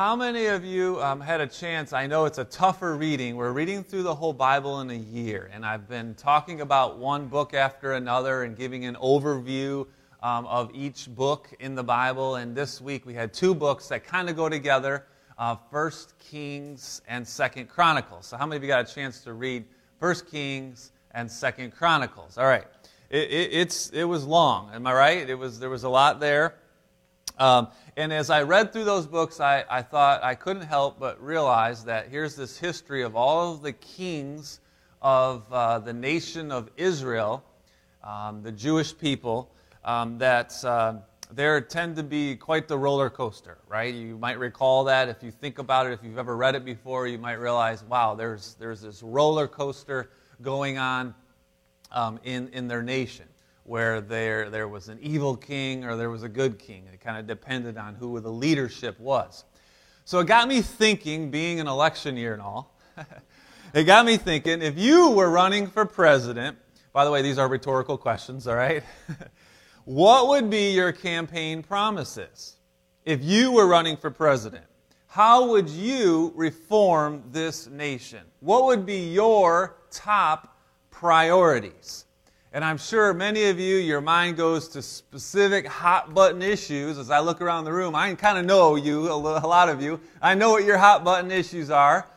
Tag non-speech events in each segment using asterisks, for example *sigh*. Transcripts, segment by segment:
how many of you um, had a chance? I know it's a tougher reading. We're reading through the whole Bible in a year, and I've been talking about one book after another and giving an overview um, of each book in the Bible. And this week we had two books that kind of go together uh, First Kings and Second Chronicles. So, how many of you got a chance to read First Kings and Second Chronicles? All right. It, it, it's, it was long, am I right? It was, there was a lot there. Um, and as I read through those books, I, I thought I couldn't help but realize that here's this history of all of the kings of uh, the nation of Israel, um, the Jewish people, um, that uh, there tend to be quite the roller coaster, right? You might recall that if you think about it, if you've ever read it before, you might realize, wow, there's, there's this roller coaster going on um, in, in their nation where there, there was an evil king or there was a good king. It kind of depended on who the leadership was. So it got me thinking, being an election year and all, *laughs* it got me thinking if you were running for president, by the way, these are rhetorical questions, all right? *laughs* what would be your campaign promises? If you were running for president, how would you reform this nation? What would be your top priorities? And I'm sure many of you, your mind goes to specific hot button issues. As I look around the room, I kind of know you, a lot of you. I know what your hot button issues are.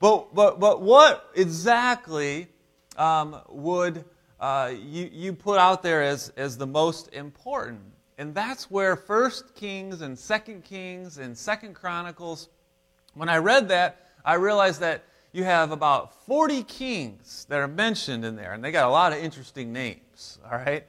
But, but, but what exactly um, would uh, you, you put out there as, as the most important? And that's where First Kings and Second Kings and Second Chronicles, when I read that, I realized that you have about 40 kings that are mentioned in there, and they got a lot of interesting names, all right?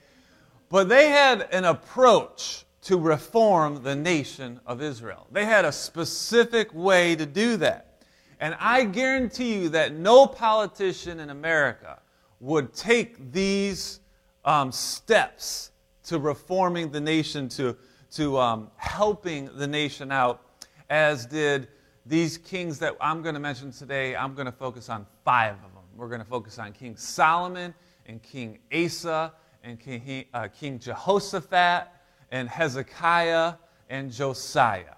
But they had an approach to reform the nation of Israel. They had a specific way to do that. And I guarantee you that no politician in America would take these um, steps to reforming the nation, to, to um, helping the nation out, as did these kings that I'm going to mention today, I'm going to focus on five of them. We're going to focus on King Solomon and King Asa and King, uh, King Jehoshaphat and Hezekiah and Josiah.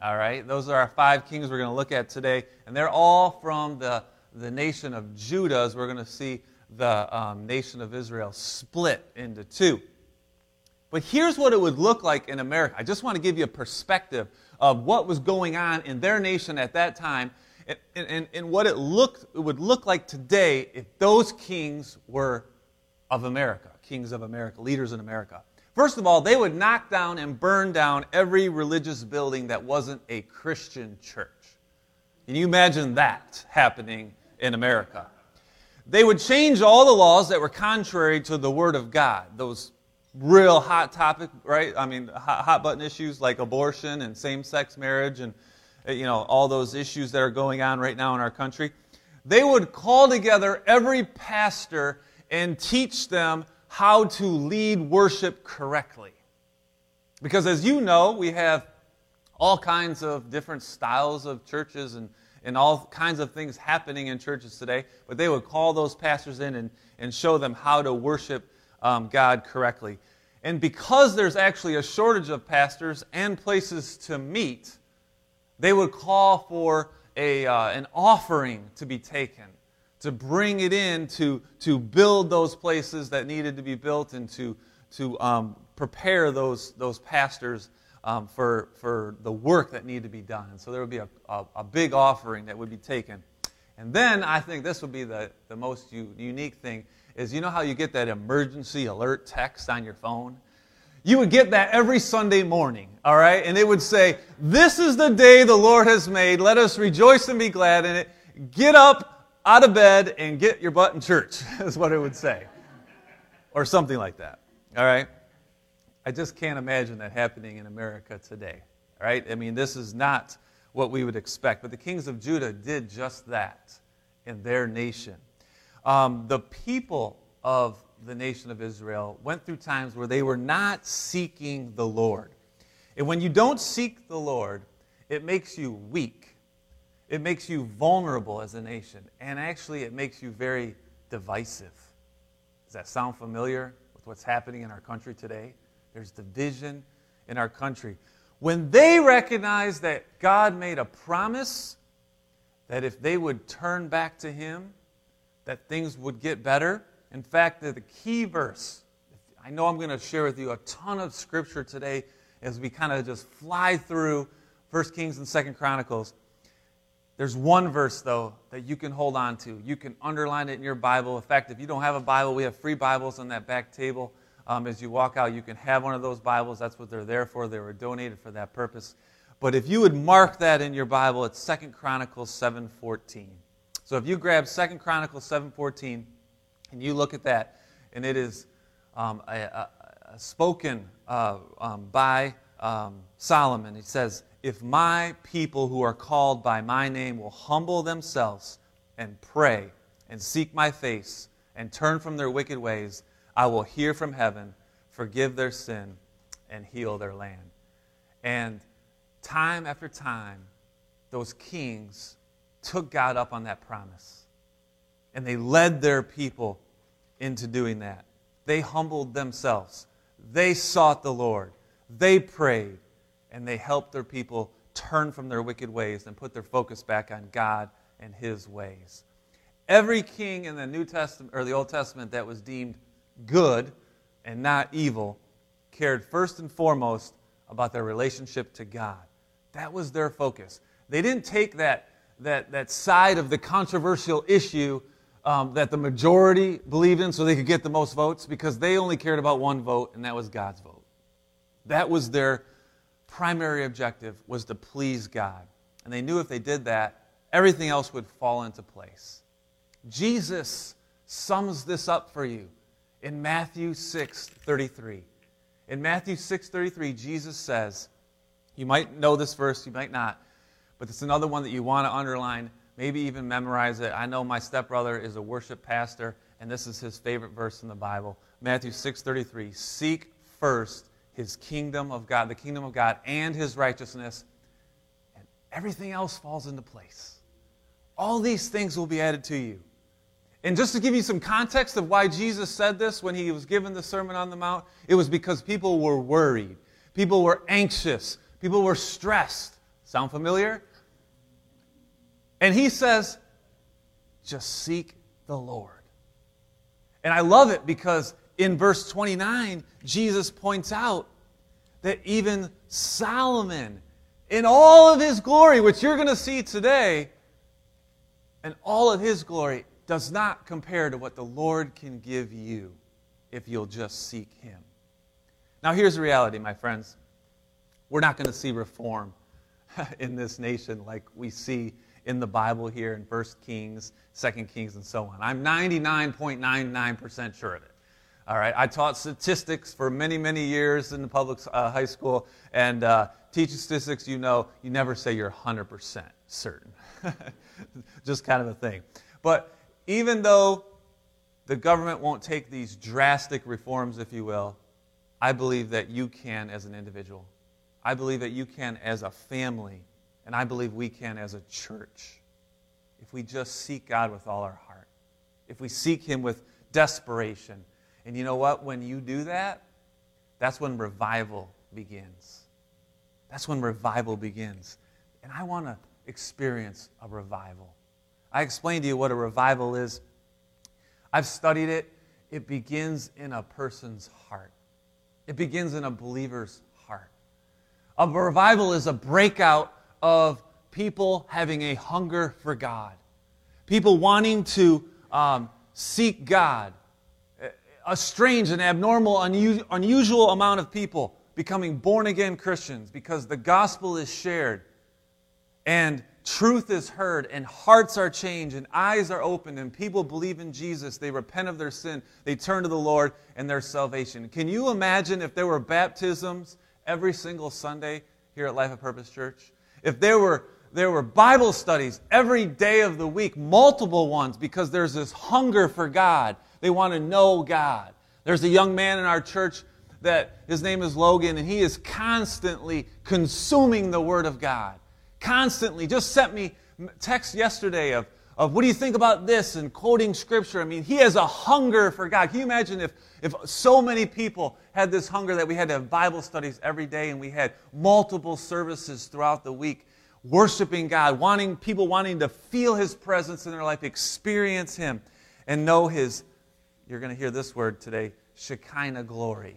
All right, those are our five kings we're going to look at today, and they're all from the, the nation of Judah, as we're going to see the um, nation of Israel split into two. But here's what it would look like in America. I just want to give you a perspective of what was going on in their nation at that time and, and, and what it, looked, it would look like today if those kings were of America, kings of America, leaders in America. First of all, they would knock down and burn down every religious building that wasn't a Christian church. Can you imagine that happening in America? They would change all the laws that were contrary to the Word of God, those real hot topic, right? I mean, hot, hot button issues like abortion and same sex marriage and, uh, you know, all those issues that are going on right now in our country. They would call together every pastor and teach them how to lead worship correctly. Because as you know, we have all kinds of different styles of churches and, and all kinds of things happening in churches today, but they would call those pastors in and, and show them how to worship um, God correctly. And because there's actually a shortage of pastors and places to meet, they would call for a, uh, an offering to be taken, to bring it in, to, to build those places that needed to be built, and to, to um, prepare those, those pastors um, for, for the work that needed to be done. And so there would be a, a, a, big offering that would be taken. And then I think this would be the, the most u- unique thing is you know how you get that emergency alert text on your phone? You would get that every Sunday morning, all right? And it would say, This is the day the Lord has made. Let us rejoice and be glad in it. Get up out of bed and get your butt in church, *laughs* is what it would say. Or something like that, all right? I just can't imagine that happening in America today, all right? I mean, this is not what we would expect. But the kings of Judah did just that in their nation um, the people of the nation of Israel went through times where they were not seeking the Lord. And when you don't seek the Lord, it makes you weak. It makes you vulnerable as a nation. And actually, it makes you very divisive. Does that sound familiar with what's happening in our country today? There's division in our country. when they recognized that God made a promise that if they would turn back to Him, that things would get better. In fact, the key verse, I know I'm going to share with you a ton of scripture today as we kind of just fly through 1 Kings and 2 Chronicles. There's one verse, though, that you can hold on to. You can underline it in your Bible. In fact, if you don't have a Bible, we have free Bibles on that back table. Um, as you walk out, you can have one of those Bibles. That's what they're there for. They were donated for that purpose. But if you would mark that in your Bible, it's Second Chronicles 7.14. So if you grab Second Chronicles 7.14 and you look at that, and it is um, a, a, a spoken uh, um, by um, Solomon. He says, if my people who are called by my name will humble themselves and pray and seek my face and turn from their wicked ways, I will hear from heaven, forgive their sin, and heal their land. And time after time, those kings took God up on that promise. And they led their people into doing that. They humbled themselves. They sought the Lord. They prayed and they helped their people turn from their wicked ways and put their focus back on God and his ways. Every king in the New Testament or the Old Testament that was deemed good and not evil cared first and foremost about their relationship to God. That was their focus. They didn't take that, that, that side of the controversial issue um, that the majority believed in so they could get the most votes because they only cared about one vote, and that was God's vote. That was their primary objective was to please God. And they knew if they did that, everything else would fall into place. Jesus sums this up for you in Matthew 6:33. In Matthew 6:33, Jesus says, you might know this verse, you might not, but it's another one that you want to underline, maybe even memorize it. I know my stepbrother is a worship pastor, and this is his favorite verse in the Bible. Matthew 6:33, "Seek first his kingdom of God, the kingdom of God, and his righteousness, and everything else falls into place. All these things will be added to you. And just to give you some context of why Jesus said this when he was given the Sermon on the Mount, it was because people were worried, people were anxious, people were stressed. Sound familiar? And he says, just seek the Lord. And I love it because in verse 29, Jesus points out that even Solomon, in all of his glory, which you're going to see today, and all of his glory does not compare to what the Lord can give you if you'll just seek him. Now, here's the reality, my friends. We're not going to see reform *laughs* in this nation like we see in the Bible here in 1 Kings, 2 Kings, and so on. I'm 99.99% sure of it. All right, I taught statistics for many, many years in the public uh, high school, and uh, teaching statistics, you know, you never say you're 100% certain. *laughs* Just kind of a thing. But even though the government won't take these drastic reforms, if you will, I believe that you can as an individual. I believe that you can as a family, and I believe we can as a church. If we just seek God with all our heart, if we seek Him with desperation, and you know what? When you do that, that's when revival begins. That's when revival begins. And I want to experience a revival. I explained to you what a revival is. I've studied it. It begins in a person's heart, it begins in a believer's. A revival is a breakout of people having a hunger for God, people wanting to um, seek God, a strange and abnormal, unusual amount of people becoming born again Christians because the gospel is shared and truth is heard and hearts are changed and eyes are opened and people believe in Jesus. They repent of their sin, they turn to the Lord and their salvation. Can you imagine if there were baptisms every single Sunday here at Life of Purpose Church? If there were there were Bible studies every day of the week, multiple ones, because there's this hunger for God they want to know God. There's a young man in our church that his name is Logan, and he is constantly consuming the Word of God. Constantly. Just sent me text yesterday of, of what do you think about this and quoting scripture. I mean, he has a hunger for God. Can you imagine if, if so many people had this hunger that we had to have Bible studies every day and we had multiple services throughout the week, worshiping God, wanting people wanting to feel his presence in their life, experience him, and know his, you're going to hear this word today, Shekinah glory.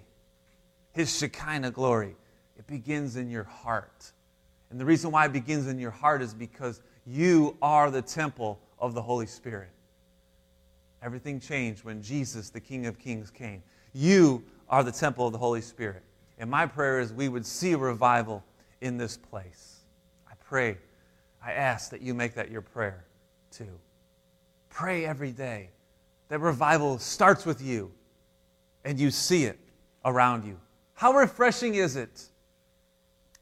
His Shekinah glory. It begins in your heart. And the reason why it begins in your heart is because you are the temple of the Holy Spirit. Everything changed when Jesus, the King of Kings, came. You are the temple of the Holy Spirit. And my prayer is we would see a revival in this place. I pray, I ask that you make that your prayer too. Pray every day that revival starts with you and you see it around you. How refreshing is it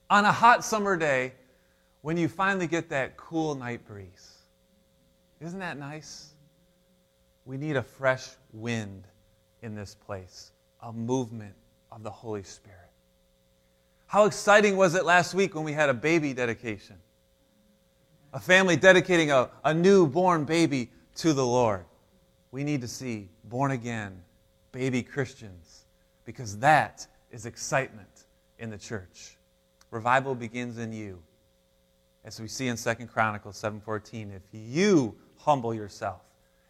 on a hot summer day when you finally get that cool night breeze? Isn't that nice? We need a fresh wind in this place, a movement of the Holy Spirit. How exciting was it last week when we had a baby dedication? A family dedicating a, a newborn baby to the Lord. We need to see born again baby Christians because that is excitement in the church. Revival begins in you. As we see in Second Chronicles 7:14, if you humble yourself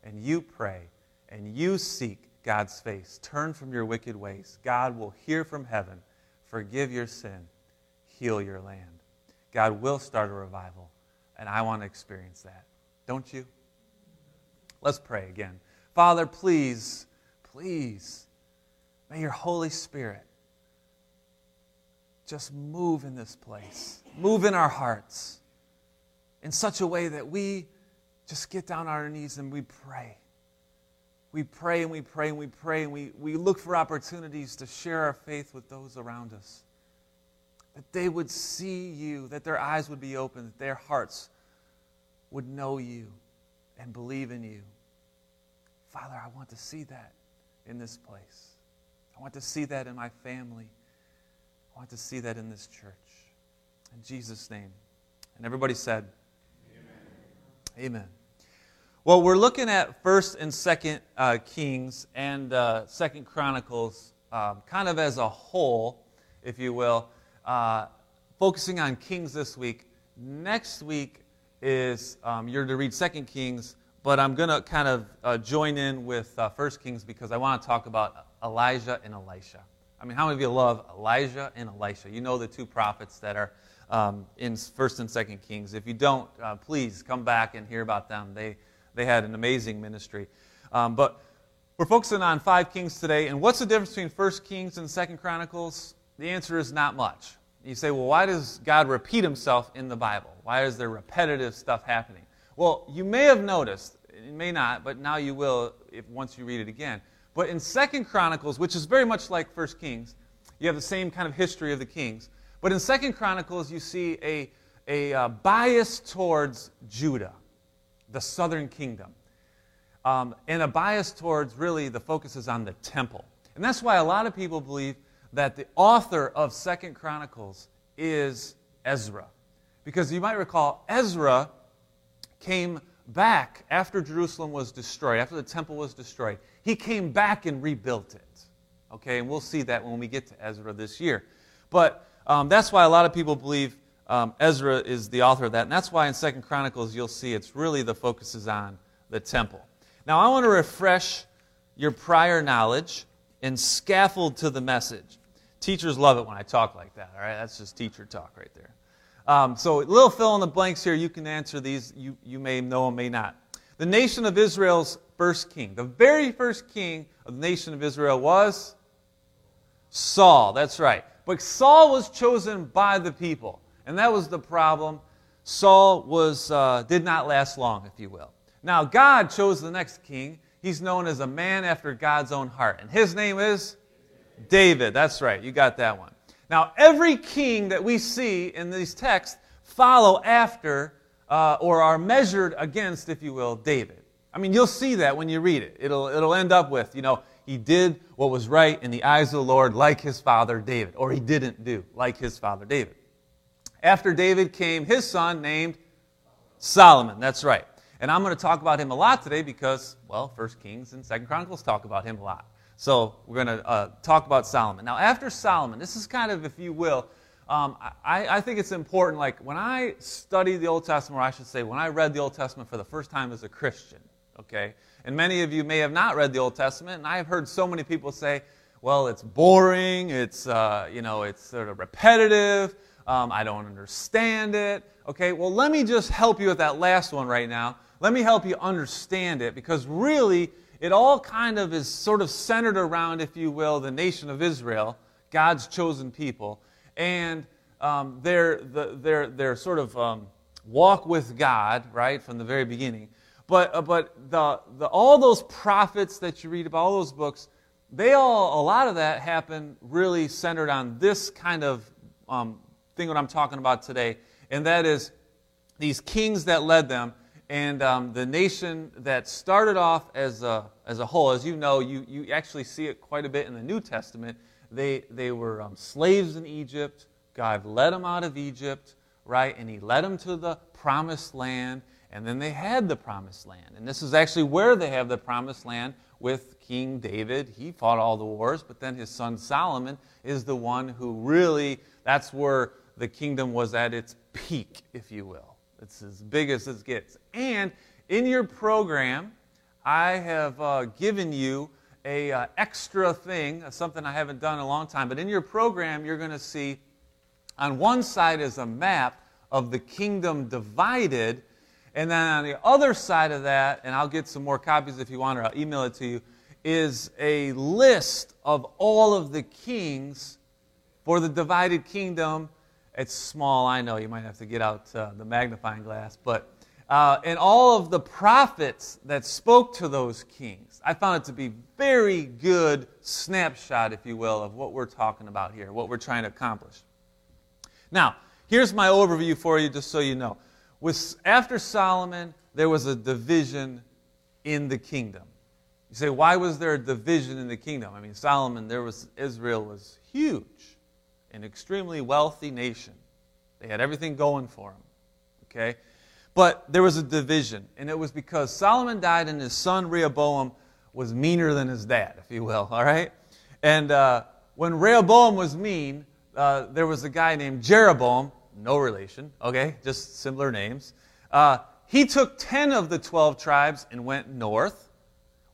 and you pray and you seek God's face, turn from your wicked ways, God will hear from heaven, forgive your sin, heal your land. God will start a revival, and I want to experience that. Don't you? Let's pray again. Father, please, please, may your Holy Spirit just move in this place, move in our hearts in such a way that we just get down on our knees and we pray. We pray and we pray and we pray and we, we look for opportunities to share our faith with those around us. That they would see you, that their eyes would be open, that their hearts would know you and believe in you. Father, I want to see that in this place. I want to see that in my family. I want to see that in this church. In Jesus' name. And everybody said, Amen. Amen. Well, we're looking at First and Second uh, Kings and uh, Second Chronicles, um, kind of as a whole, if you will, uh, focusing on Kings this week. Next week is um, you're to read Second Kings, but I'm going to kind of uh, join in with uh, First Kings because I want to talk about Elijah and Elisha. I mean, how many of you love Elijah and Elisha? You know the two prophets that are um, in First and Second Kings. If you don't, uh, please come back and hear about them. They they had an amazing ministry. Um, but we're focusing on five kings today. And what's the difference between First Kings and Second Chronicles? The answer is not much. You say, well, why does God repeat himself in the Bible? Why is there repetitive stuff happening? Well, you may have noticed, you may not, but now you will if once you read it again. But in Second Chronicles, which is very much like First Kings, you have the same kind of history of the kings. But in Second Chronicles, you see a, a uh, bias towards Judah, the southern kingdom, um, and a bias towards really the focus is on the temple. And that's why a lot of people believe that the author of Second Chronicles is Ezra. Because you might recall, Ezra came back after Jerusalem was destroyed, after the temple was destroyed. He came back and rebuilt it. Okay, and we'll see that when we get to Ezra this year. But um, that's why a lot of people believe um, Ezra is the author of that. And that's why in Second Chronicles you'll see it's really the focus is on the temple. Now I want to refresh your prior knowledge and scaffold to the message. Teachers love it when I talk like that, all right? That's just teacher talk right there. Um, so a little fill in the blanks here. You can answer these. You, you may know and may not. The nation of Israel's first king. The very first king of the nation of Israel was Saul. That's right. But Saul was chosen by the people. And that was the problem. Saul was, uh, did not last long, if you will. Now, God chose the next king. He's known as a man after God's own heart. And his name is David. That's right. You got that one. Now, every king that we see in these texts follow after uh, or are measured against, if you will, David. I mean, you'll see that when you read it. It'll, it'll end up with, you know, he did what was right in the eyes of the Lord like his father David, or he didn't do like his father David. After David came his son named Solomon. That's right. And I'm going to talk about him a lot today because, well, First Kings and Second Chronicles talk about him a lot. So we're going to uh, talk about Solomon. Now, after Solomon, this is kind of, if you will, um, I, I, think it's important. Like when I studied the Old Testament, or I should say, when I read the Old Testament for the first time as a Christian, okay? And many of you may have not read the Old Testament, and I have heard so many people say, well, it's boring, it's, uh, you know, it's sort of repetitive, um, I don't understand it. Okay, well, let me just help you with that last one right now. Let me help you understand it because really, it all kind of is sort of centered around, if you will, the nation of Israel, God's chosen people, and um, their, their, their sort of um, walk with God, right, from the very beginning. But, uh, but the, the, all those prophets that you read about, all those books, they all, a lot of that happened really centered on this kind of um, thing what I'm talking about today, and that is these kings that led them and um, the nation that started off as a, as a whole, as you know, you, you actually see it quite a bit in the New Testament. They, they were um, slaves in Egypt. God led them out of Egypt, right? And He led them to the promised land. And then they had the promised land. And this is actually where they have the promised land with King David. He fought all the wars, but then his son Solomon is the one who really, that's where the kingdom was at its peak, if you will. It's as big as it gets. And in your program, I have uh, given you a uh, extra thing, uh, something I haven't done in a long time. But in your program, you're going to see on one side is a map of the kingdom divided, and then on the other side of that, and I'll get some more copies if you want, or I'll email it to you, is a list of all of the kings for the divided kingdom it's small, I know. You might have to get out uh, the magnifying glass. But, uh, and all of the prophets that spoke to those kings, I found it to be very good snapshot, if you will, of what we're talking about here, what we're trying to accomplish. Now, here's my overview for you, just so you know. With, after Solomon, there was a division in the kingdom. You say, why was there a division in the kingdom? I mean, Solomon, there was Israel was huge an extremely wealthy nation. They had everything going for them. Okay? But there was a division, and it was because Solomon died and his son Rehoboam was meaner than his dad, if you will, *laughs* all right? And uh, when Rehoboam was mean, uh, there was a guy named Jeroboam, no relation, okay, just similar names. Uh, he took 10 of the 12 tribes and went north,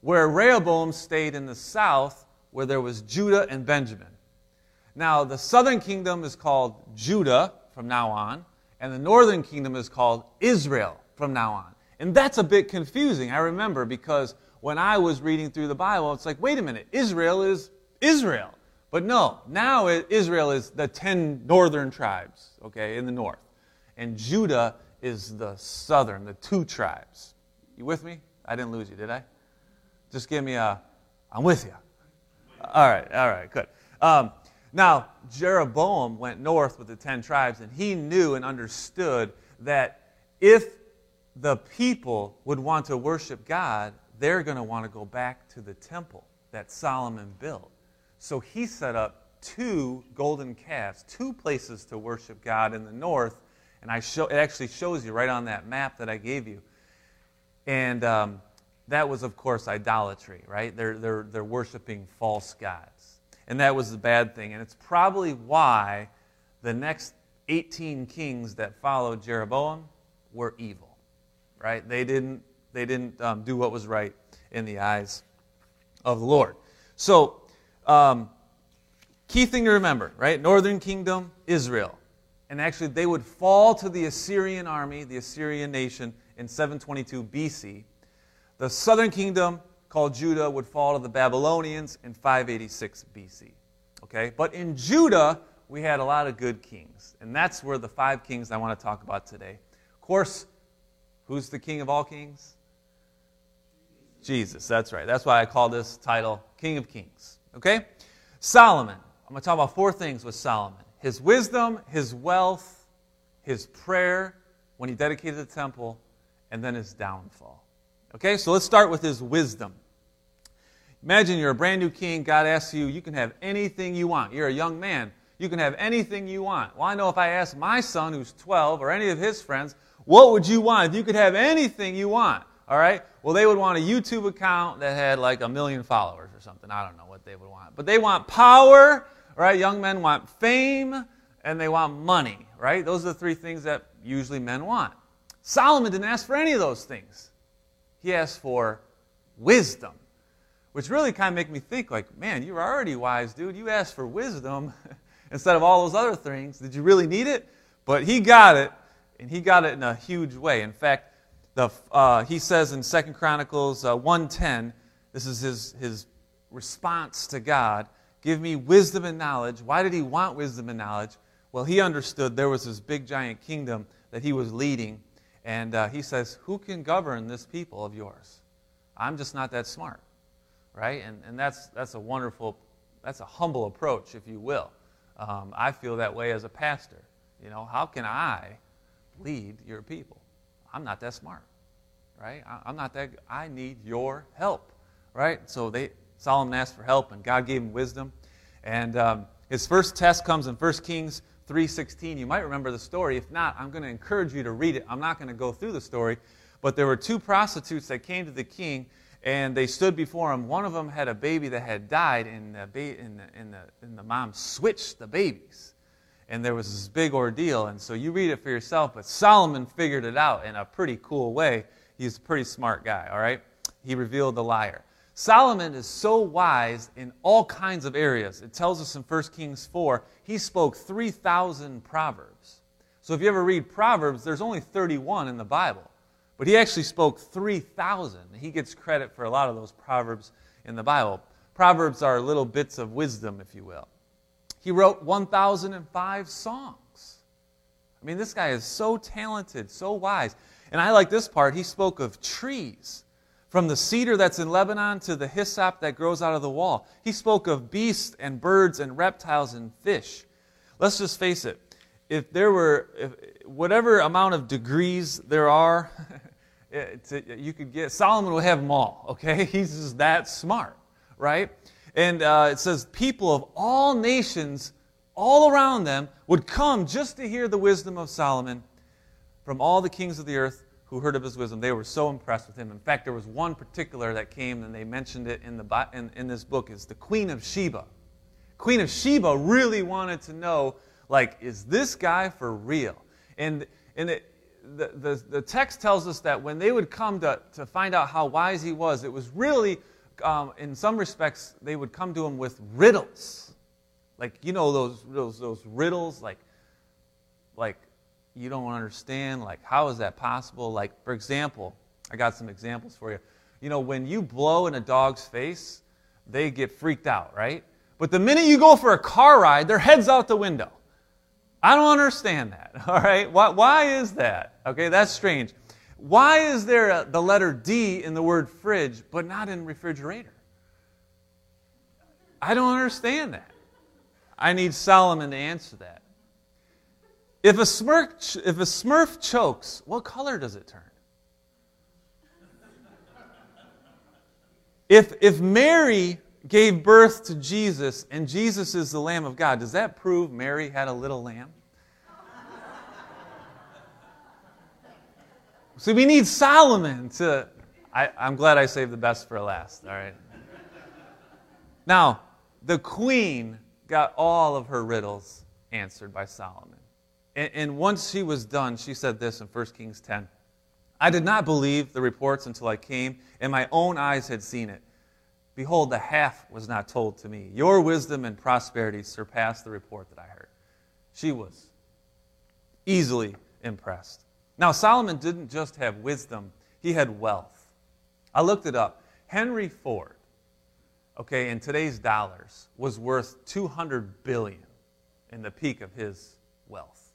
where Rehoboam stayed in the south, where there was Judah and Benjamin. Now, the southern kingdom is called Judah from now on, and the northern kingdom is called Israel from now on. And that's a bit confusing, I remember, because when I was reading through the Bible, it's like, wait a minute, Israel is Israel. But no, now Israel is the 10 northern tribes, okay, in the north. And Judah is the southern, the two tribes. You with me? I didn't lose you, did I? Just give me a, I'm with you. All right, all right, good. Um, now, Jeroboam went north with the ten tribes, and he knew and understood that if the people would want to worship God, they're going to want to go back to the temple that Solomon built. So he set up two golden calves, two places to worship God in the north. And I show, it actually shows you right on that map that I gave you. And um, that was, of course, idolatry, right? They're, they're, they're worshiping false gods and that was the bad thing. And it's probably why the next 18 kings that followed Jeroboam were evil, right? They didn't, they didn't um, do what was right in the eyes of the Lord. So, um, key thing to remember, right? Northern kingdom, Israel. And actually, they would fall to the Assyrian army, the Assyrian nation, in 722 BC. The southern kingdom, called Judah would fall to the Babylonians in 586 BC. Okay? But in Judah, we had a lot of good kings. And that's where the five kings I want to talk about today. Of course, who's the king of all kings? Jesus, that's right. That's why I call this title King of Kings. Okay? Solomon. I'm going to talk about four things with Solomon his wisdom, his wealth, his prayer when he dedicated the temple, and then his downfall. Okay, so let's start with his wisdom. Imagine you're a brand new king. God asks you, you can have anything you want. You're a young man. You can have anything you want. Well, I know if I ask my son, who's 12, or any of his friends, What would you want if you could have anything you want? All right? Well, they would want a YouTube account that had like a million followers or something. I don't know what they would want. But they want power, right? Young men want fame and they want money, right? Those are the three things that usually men want. Solomon didn't ask for any of those things. He asked for wisdom, which really kind of make me think like, man, you're already wise, dude. You asked for wisdom *laughs* instead of all those other things. Did you really need it? But he got it, and he got it in a huge way. In fact, the, uh, he says in Second Chronicles uh, 1.10, this is his, his response to God, give me wisdom and knowledge. Why did he want wisdom and knowledge? Well, he understood there was this big giant kingdom that he was leading. And uh, he says, Who can govern this people of yours? I'm just not that smart. Right? And, and that's, that's a wonderful, that's a humble approach, if you will. Um, I feel that way as a pastor. You know, how can I lead your people? I'm not that smart, right? I, am not that. I need your help, right? So they Solomon asked for help, and God gave him wisdom. And um, his first test comes in 1 Kings 3:16. You might remember the story. If not, I'm going to encourage you to read it. I'm not going to go through the story, but there were two prostitutes that came to the king, and they stood before him. One of them had a baby that had died, and the, ba- and the, and the, and the mom switched the babies and there was this big ordeal. And so you read it for yourself, but Solomon figured it out in a pretty cool way. He's a pretty smart guy, all right? He revealed the liar. Solomon is so wise in all kinds of areas. It tells us in 1 Kings 4, he spoke 3,000 proverbs. So if you ever read Proverbs, there's only 31 in the Bible. But he actually spoke 3,000. He gets credit for a lot of those proverbs in the Bible. Proverbs are little bits of wisdom, if you will. He wrote 1,005 songs. I mean, this guy is so talented, so wise. And I like this part. He spoke of trees, from the cedar that's in Lebanon to the hyssop that grows out of the wall. He spoke of beasts and birds and reptiles and fish. Let's just face it. If there were, if, whatever amount of degrees there are, *laughs* you could get, Solomon would have them all, okay? *laughs* He's just that smart, right? And uh, it says, people of all nations all around them would come just to hear the wisdom of Solomon from all the kings of the earth who heard of his wisdom. They were so impressed with him. In fact, there was one particular that came, and they mentioned it in, the, in, in this book, is the Queen of Sheba. Queen of Sheba really wanted to know, like, is this guy for real? And, and it, the, the, text tells us that when they would come to, to find out how wise he was, it was really um, in some respects, they would come to him with riddles. Like, you know, those, those, those riddles, like, like, you don't understand, like, how is that possible? Like, for example, I got some examples for you. You know, when you blow in a dog's face, they get freaked out, right? But the minute you go for a car ride, their head's out the window. I don't understand that, *laughs* all right? Why, why is that? Okay, that's strange. Why is there a, the letter D in the word fridge, but not in refrigerator? I don't understand that. I need Solomon to answer that. If a, smurf, if a smurf chokes, what color does it turn? If, if Mary gave birth to Jesus and Jesus is the Lamb of God, does that prove Mary had a little lamb? So we need Solomon to. I, I'm glad I saved the best for last, all right? Now, the queen got all of her riddles answered by Solomon. And, and once she was done, she said this in 1 Kings 10 I did not believe the reports until I came, and my own eyes had seen it. Behold, the half was not told to me. Your wisdom and prosperity surpassed the report that I heard. She was easily impressed. Now, Solomon didn't just have wisdom, he had wealth. I looked it up. Henry Ford, okay, in today's dollars, was worth 200 billion in the peak of his wealth.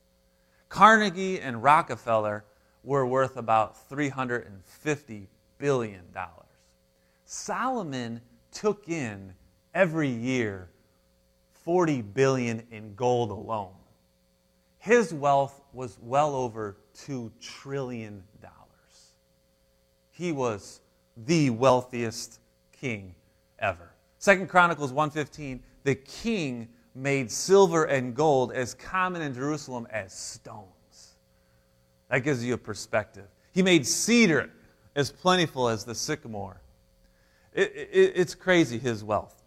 Carnegie and Rockefeller were worth about 350 billion dollars. Solomon took in every year 40 billion in gold alone. His wealth was well over $2 trillion. He was the wealthiest king ever. Second Chronicles 1:15, the king made silver and gold as common in Jerusalem as stones. That gives you a perspective. He made cedar as plentiful as the sycamore. It, it, it's crazy, his wealth.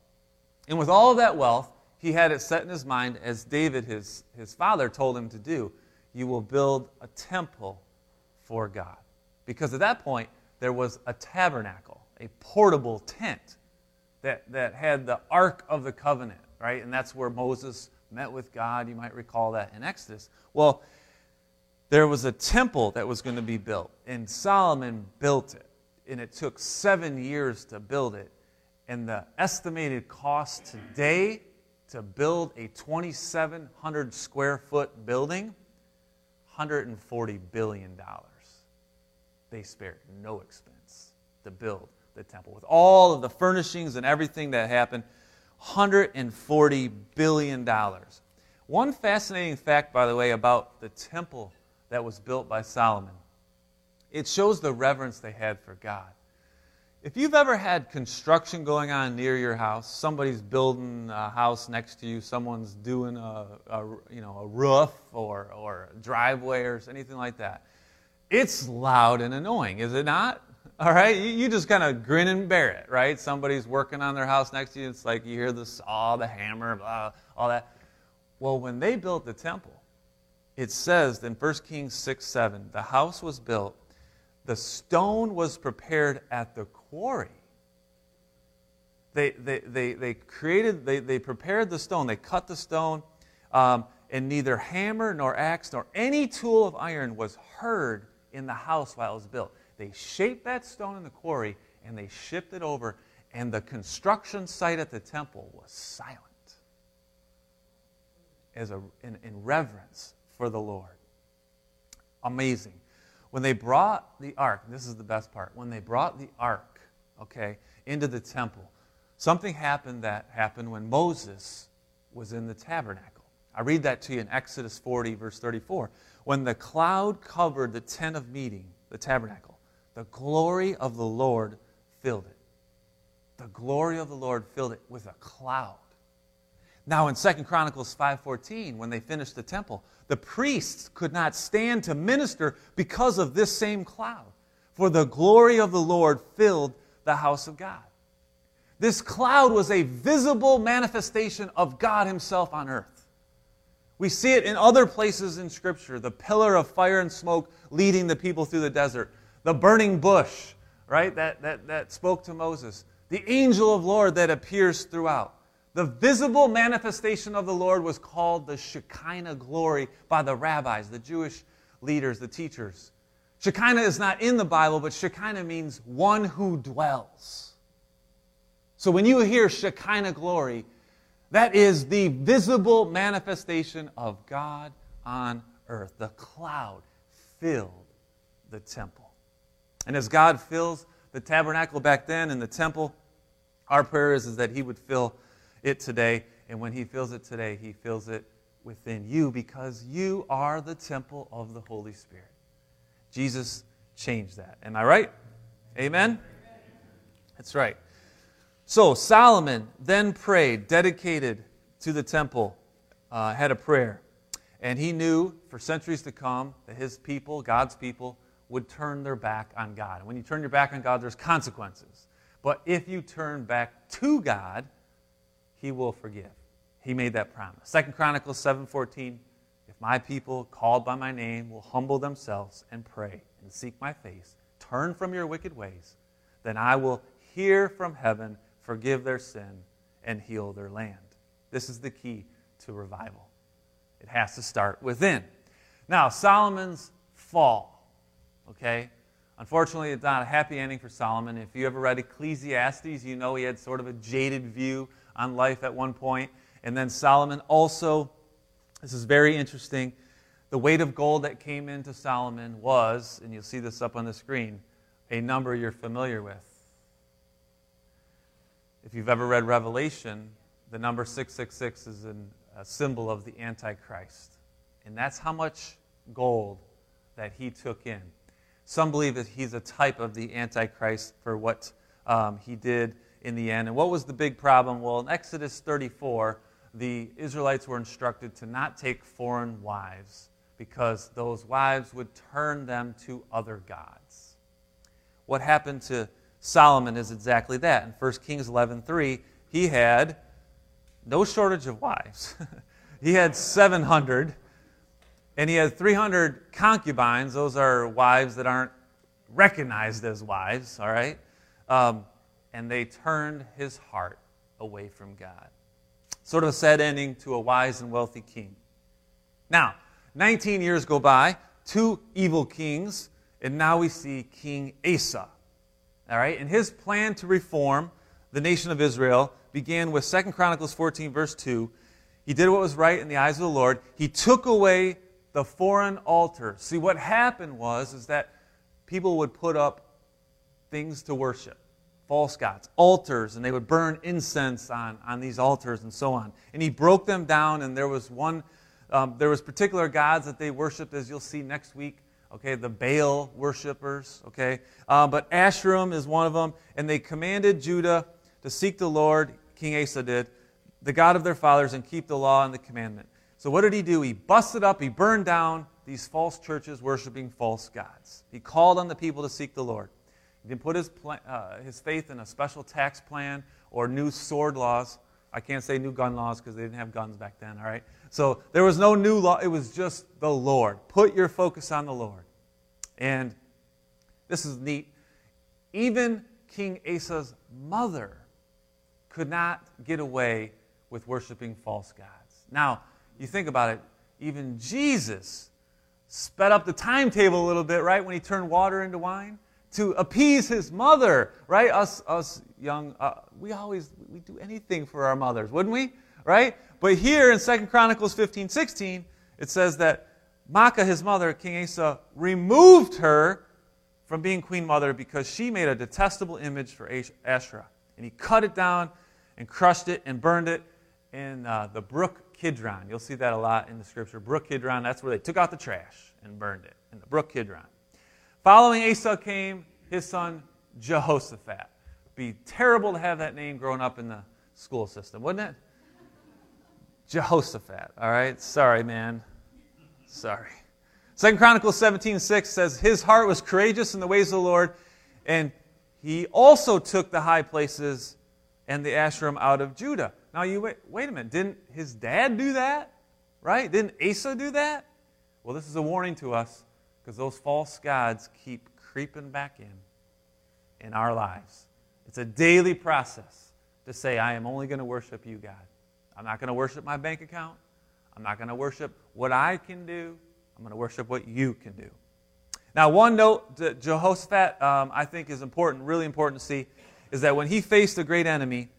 And with all of that wealth, he had it set in his mind, as David, his, his father, told him to do you will build a temple for God. Because at that point, there was a tabernacle, a portable tent that, that had the Ark of the Covenant, right? And that's where Moses met with God. You might recall that in Exodus. Well, there was a temple that was going to be built, and Solomon built it. And it took seven years to build it. And the estimated cost today to build a 2,700 square foot building $140 billion. They spared no expense to build the temple. With all of the furnishings and everything that happened, $140 billion. One fascinating fact, by the way, about the temple that was built by Solomon it shows the reverence they had for God. If you've ever had construction going on near your house, somebody's building a house next to you, someone's doing a, a you know, a roof or, or driveway or anything like that, it's loud and annoying, is it not? *laughs* All right, you, you just kind of grin and bear it, right? Somebody's working on their house next to you. It's like you hear the saw, the hammer, blah, all that. Well, when they built the temple, it says in 1 Kings 6 7, the house was built, the stone was prepared at the quarry. They, they, they, they created, they, they prepared the stone, they cut the stone, um, and neither hammer nor axe nor any tool of iron was heard in the house while it was built. They shaped that stone in the quarry and they shipped it over, and the construction site at the temple was silent as a, in, in reverence for the Lord. Amazing. When they brought the ark, this is the best part, when they brought the ark, okay, into the temple, something happened that happened when Moses was in the tabernacle. I read that to you in Exodus 40, verse 34. When the cloud covered the tent of meeting, the tabernacle, the glory of the Lord filled it. The glory of the Lord filled it with a cloud. Now in 2 Chronicles 5:14 when they finished the temple, the priests could not stand to minister because of this same cloud, for the glory of the Lord filled the house of God. This cloud was a visible manifestation of God himself on earth. We see it in other places in scripture, the pillar of fire and smoke leading the people through the desert the burning bush, right, that, that, that spoke to Moses, the angel of the Lord that appears throughout. The visible manifestation of the Lord was called the Shekinah glory by the rabbis, the Jewish leaders, the teachers. Shekinah is not in the Bible, but Shekinah means one who dwells. So when you hear Shekinah glory, that is the visible manifestation of God on earth. The cloud filled the temple. And as God fills the tabernacle back then and the temple, our prayer is, is that He would fill it today. And when He fills it today, He fills it within you because you are the temple of the Holy Spirit. Jesus changed that. Am I right? Amen? That's right. So Solomon then prayed, dedicated to the temple, uh, had a prayer. And he knew for centuries to come that his people, God's people, would turn their back on God. And when you turn your back on God, there's consequences. But if you turn back to God, he will forgive. He made that promise. Second Chronicles 7:14, if my people called by my name will humble themselves and pray and seek my face, turn from your wicked ways, then I will hear from heaven, forgive their sin, and heal their land. This is the key to revival. It has to start within. Now, Solomon's fall okay? Unfortunately, it's not a happy ending for Solomon. If you ever read Ecclesiastes, you know he had sort of a jaded view on life at one point. And then Solomon also, this is very interesting, the weight of gold that came into Solomon was, and you'll see this up on the screen, a number you're familiar with. If you've ever read Revelation, the number 666 is an, a symbol of the Antichrist. And that's how much gold that he took in. Some believe that he's a type of the Antichrist for what um, he did in the end. And what was the big problem? Well, in Exodus 34, the Israelites were instructed to not take foreign wives because those wives would turn them to other gods. What happened to Solomon is exactly that. In 1 Kings 11:3, he had no shortage of wives. *laughs* he had 700 and he had 300 concubines. Those are wives that aren't recognized as wives, all right? Um, and they turned his heart away from God. Sort of a sad ending to a wise and wealthy king. Now, 19 years go by, two evil kings, and now we see King Asa. All right, and his plan to reform the nation of Israel began with 2 Chronicles 14, verse 2. He did what was right in the eyes of the Lord. He took away the foreign altar. See, what happened was is that people would put up things to worship, false gods, altars, and they would burn incense on, on these altars and so on. And he broke them down, and there was one, um, there was particular gods that they worshipped, as you'll see next week. Okay, the Baal worshippers. Okay, uh, but Asherim is one of them, and they commanded Judah to seek the Lord. King Asa did, the God of their fathers, and keep the law and the commandment. So, what did he do? He busted up, he burned down these false churches worshiping false gods. He called on the people to seek the Lord. He didn't put his, pl- uh, his faith in a special tax plan or new sword laws. I can't say new gun laws because they didn't have guns back then, all right? So there was no new law, it was just the Lord. Put your focus on the Lord. And this is neat. Even King Asa's mother could not get away with worshiping false gods. Now, you think about it, even Jesus sped up the timetable a little bit, right, when he turned water into wine to appease his mother, right? Us, us young, uh, we always we do anything for our mothers, wouldn't we? Right? But here in Second Chronicles 15, 16, it says that Maacah, his mother, King Asa, removed her from being queen mother because she made a detestable image for Asherah. And he cut it down and crushed it and burned it in uh, the brook Kidron. You'll see that a lot in the scripture. Brook Kidron, that's where they took out the trash and burned it, in the brook Kidron. Following Asa came his son Jehoshaphat. Be terrible to have that name growing up in the school system, wouldn't it? Jehoshaphat, all right? Sorry, man. Sorry. Second Chronicles 17, 6 says, His heart was courageous in the ways of the Lord, and he also took the high places and the Asherim out of Judah. Now you wait, wait a minute. Didn't his dad do that? Right? Didn't Asa do that? Well, this is a warning to us because those false gods keep creeping back in in our lives. It's a daily process to say, I am only going to worship you, God. I'm not going to worship my bank account. I'm not going to worship what I can do. I'm going to worship what you can do. Now, one note Jehoshaphat um, I think is important, really important to see, is that when he faced a great enemy,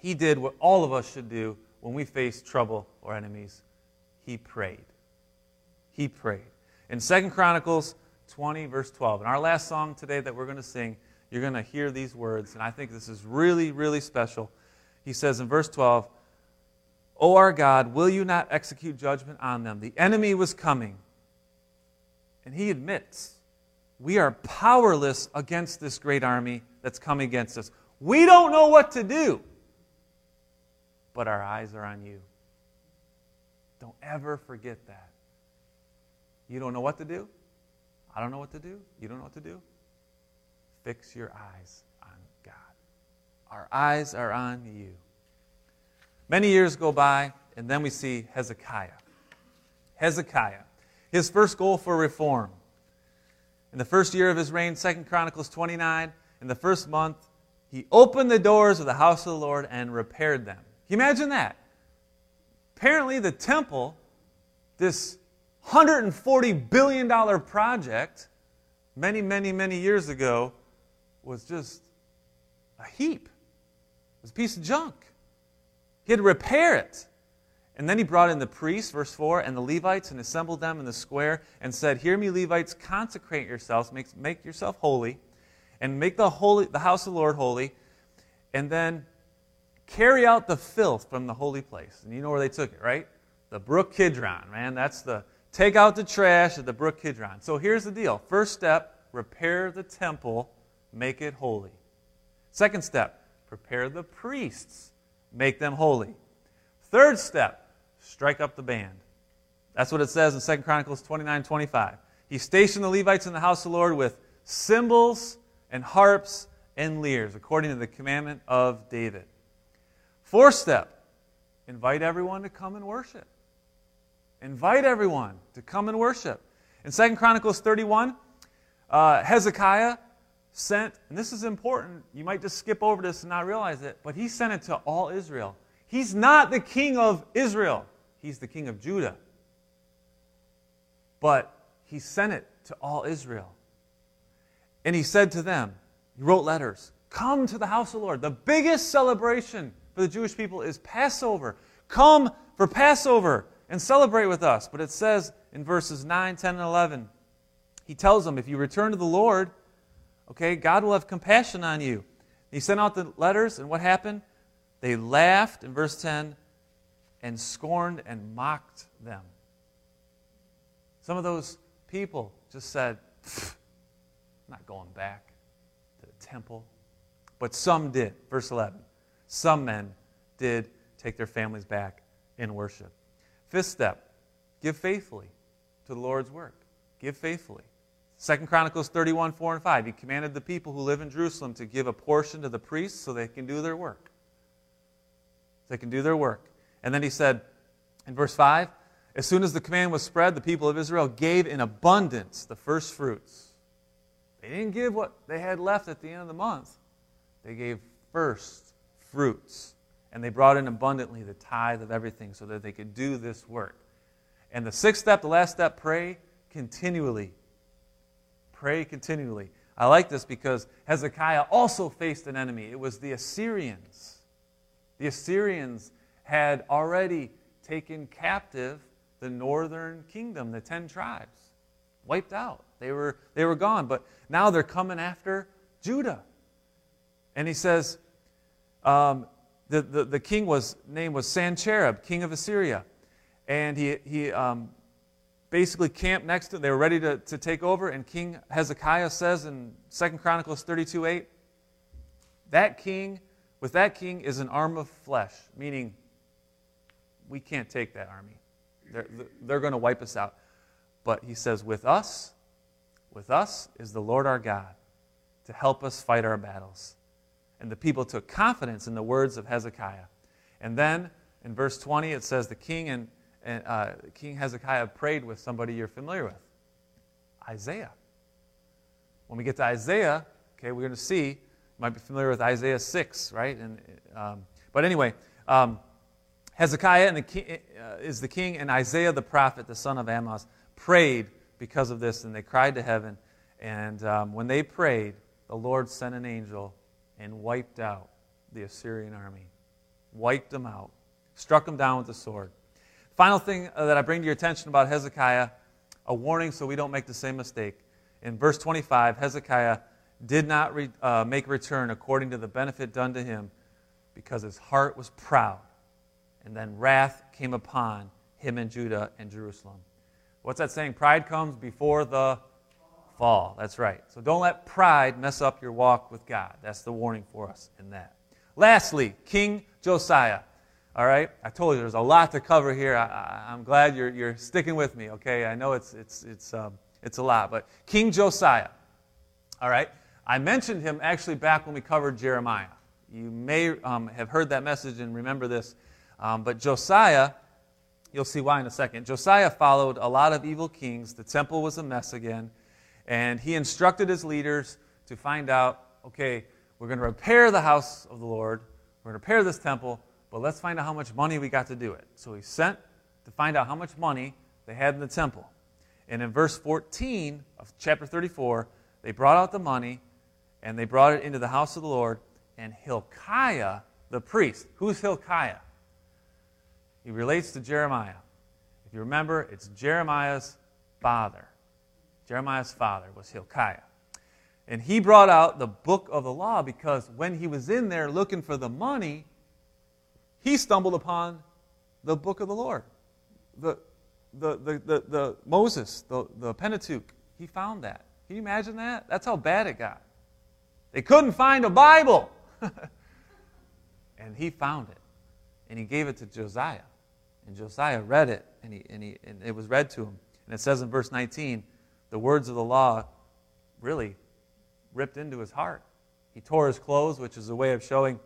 he did what all of us should do when we face trouble or enemies. He prayed. He prayed. In Second Chronicles 20, verse 12, in our last song today that we're going to sing, you're going to hear these words, and I think this is really, really special. He says in verse 12, O our God, will you not execute judgment on them? The enemy was coming. And he admits, we are powerless against this great army that's coming against us. We don't know what to do but our eyes are on you. Don't ever forget that. You don't know what to do? I don't know what to do. You don't know what to do? Fix your eyes on God. Our eyes are on you. Many years go by, and then we see Hezekiah. Hezekiah, his first goal for reform. In the first year of his reign, Second Chronicles 29, in the first month, he opened the doors of the house of the Lord and repaired them. Can you imagine that? Apparently, the temple, this $140 billion project, many, many, many years ago, was just a heap. It was a piece of junk. He had to repair it. And then he brought in the priests, verse 4, and the Levites and assembled them in the square and said, Hear me, Levites, consecrate yourselves, make, make yourself holy, and make the, holy, the house of the Lord holy. And then carry out the filth from the holy place. And you know where they took it, right? The Brook Kidron, man. That's the take out the trash at the Brook Kidron. So here's the deal. First step, repair the temple, make it holy. Second step, prepare the priests, make them holy. Third step, strike up the band. That's what it says in 2 Chronicles 29 25. He stationed the Levites in the house of the Lord with cymbals and harps and lyres, according to the commandment of David. Fourth step invite everyone to come and worship. Invite everyone to come and worship. In 2 Chronicles 31, uh, Hezekiah sent, and this is important, you might just skip over this and not realize it, but he sent it to all Israel. He's not the king of Israel, he's the king of Judah. But he sent it to all Israel. And he said to them, he wrote letters, Come to the house of the Lord. The biggest celebration for the Jewish people is Passover. Come for Passover and celebrate with us. But it says in verses 9, 10, and 11, he tells them, if you return to the Lord, okay, God will have compassion on you. He sent out the letters, and what happened? They laughed, in verse 10, and scorned and mocked them. Some of those people just said, not going back to the temple. But some did. Verse 11. Some men did take their families back in worship. Fifth step give faithfully to the Lord's work. Give faithfully. Second Chronicles 31, 4 and 5. He commanded the people who live in Jerusalem to give a portion to the priests so they can do their work. They can do their work. And then he said in verse 5 As soon as the command was spread, the people of Israel gave in abundance the first fruits. They didn't give what they had left at the end of the month, they gave first fruits and they brought in abundantly the tithe of everything so that they could do this work. And the sixth step, the last step, pray continually. Pray continually. I like this because Hezekiah also faced an enemy. It was the Assyrians. The Assyrians had already taken captive the northern kingdom, the ten tribes, wiped out. They were, they were gone. But now they're coming after Judah. And he says, um, the, the, the king was name was Sennacherib, king of Assyria. And he, he um, basically camped next to them. They were ready to, to take over. And King Hezekiah says in 2 Chronicles 32 8, that king, with that king is an arm of flesh, meaning we can't take that army. They're, they're going to wipe us out. But he says, with us, with us is the Lord our God to help us fight our battles. And the people took confidence in the words of Hezekiah. And then in verse 20, it says the king and, and uh, King Hezekiah prayed with somebody you're familiar with Isaiah. When we get to Isaiah, okay, we're going to see, you might be familiar with Isaiah 6, right? And, um, but anyway, um, Hezekiah the king, uh, is the king, and Isaiah the prophet, the son of Amoz, prayed because of this, and they cried to heaven. And um, when they prayed, the Lord sent an angel and wiped out the Assyrian army. Wiped them out. Struck them down with the sword. Final thing uh, that I bring to your attention about Hezekiah a warning so we don't make the same mistake. In verse 25, Hezekiah did not re, uh, make return according to the benefit done to him because his heart was proud. And then wrath came upon him and Judah and Jerusalem. What's that saying? Pride comes before the fall. That's right. So don't let pride mess up your walk with God. That's the warning for us in that. Lastly, King Josiah. All right? I told you there's a lot to cover here. I, am glad you're, you're sticking with me, okay? I know it's, it's, it's, um, it's a lot. But King Josiah. All right? I mentioned him actually back when we covered Jeremiah. You may um, have heard that message and remember this. Um, but Josiah, you'll see why in a second. Josiah followed a lot of evil kings. The temple was a mess again. And he instructed his leaders to find out okay, we're going to repair the house of the Lord, we're going to repair this temple, but let's find out how much money we got to do it. So he sent to find out how much money they had in the temple. And in verse 14 of chapter 34, they brought out the money and they brought it into the house of the Lord. And Hilkiah, the priest, who's Hilkiah? He relates to Jeremiah. If you remember, it's Jeremiah's father. Jeremiah's father was Hilkiah. And he brought out the book of the law because when he was in there looking for the money, he stumbled upon the book of the Lord. The, the, the, the, the Moses, the, the Pentateuch, he found that. Can you imagine that? That's how bad it got. They couldn't find a Bible. *laughs* and he found it. And he gave it to Josiah. And Josiah read it and, he, and, he, and it was read to him. And it says in verse 19, the words of the law really ripped into his heart. He tore his clothes, which is a way of showing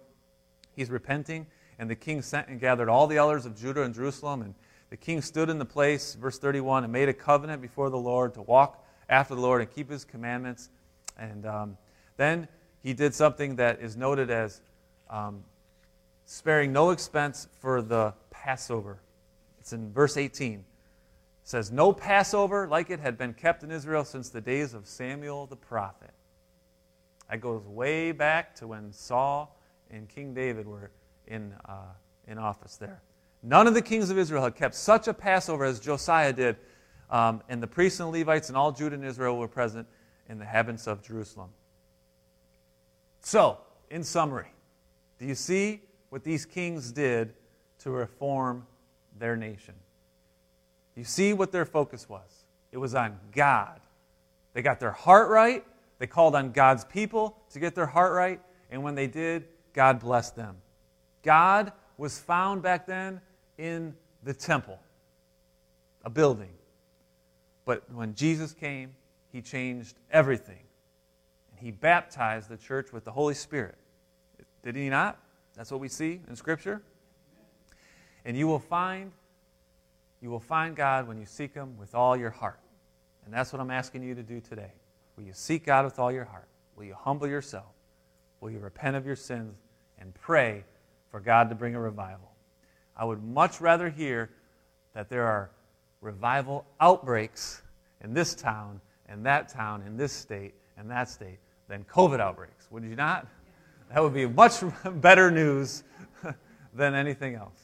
he's repenting. And the king sent and gathered all the elders of Judah and Jerusalem. And the king stood in the place, verse 31, and made a covenant before the Lord to walk after the Lord and keep his commandments. And um, then he did something that is noted as um, sparing no expense for the Passover. It's in verse 18. Says, No Passover like it had been kept in Israel since the days of Samuel the prophet. That goes way back to when Saul and King David were in, uh, in office there. None of the kings of Israel had kept such a Passover as Josiah did, um, and the priests and Levites and all Judah and Israel were present in the heavens of Jerusalem. So, in summary, do you see what these kings did to reform their nation? You see what their focus was? It was on God. They got their heart right. They called on God's people to get their heart right. And when they did, God blessed them. God was found back then in the temple, a building. But when Jesus came, he changed everything. And he baptized the church with the Holy Spirit. Did he not? That's what we see in Scripture. And you will find you will find God when you seek him with all your heart. And that's what I'm asking you to do today. Will you seek God with all your heart? Will you humble yourself? Will you repent of your sins and pray for God to bring a revival? I would much rather hear that there are revival outbreaks in this town, in that town, in this state, and that state than COVID outbreaks. Would you not? That would be much *laughs* better news *laughs* than anything else.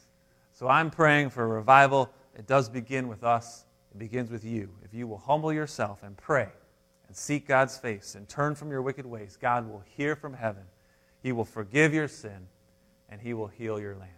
So I'm praying for revival. It does begin with us, it begins with you. If you will humble yourself and pray and seek God's face and turn from your wicked ways, God will hear from heaven. He will forgive your sin and He will heal your land.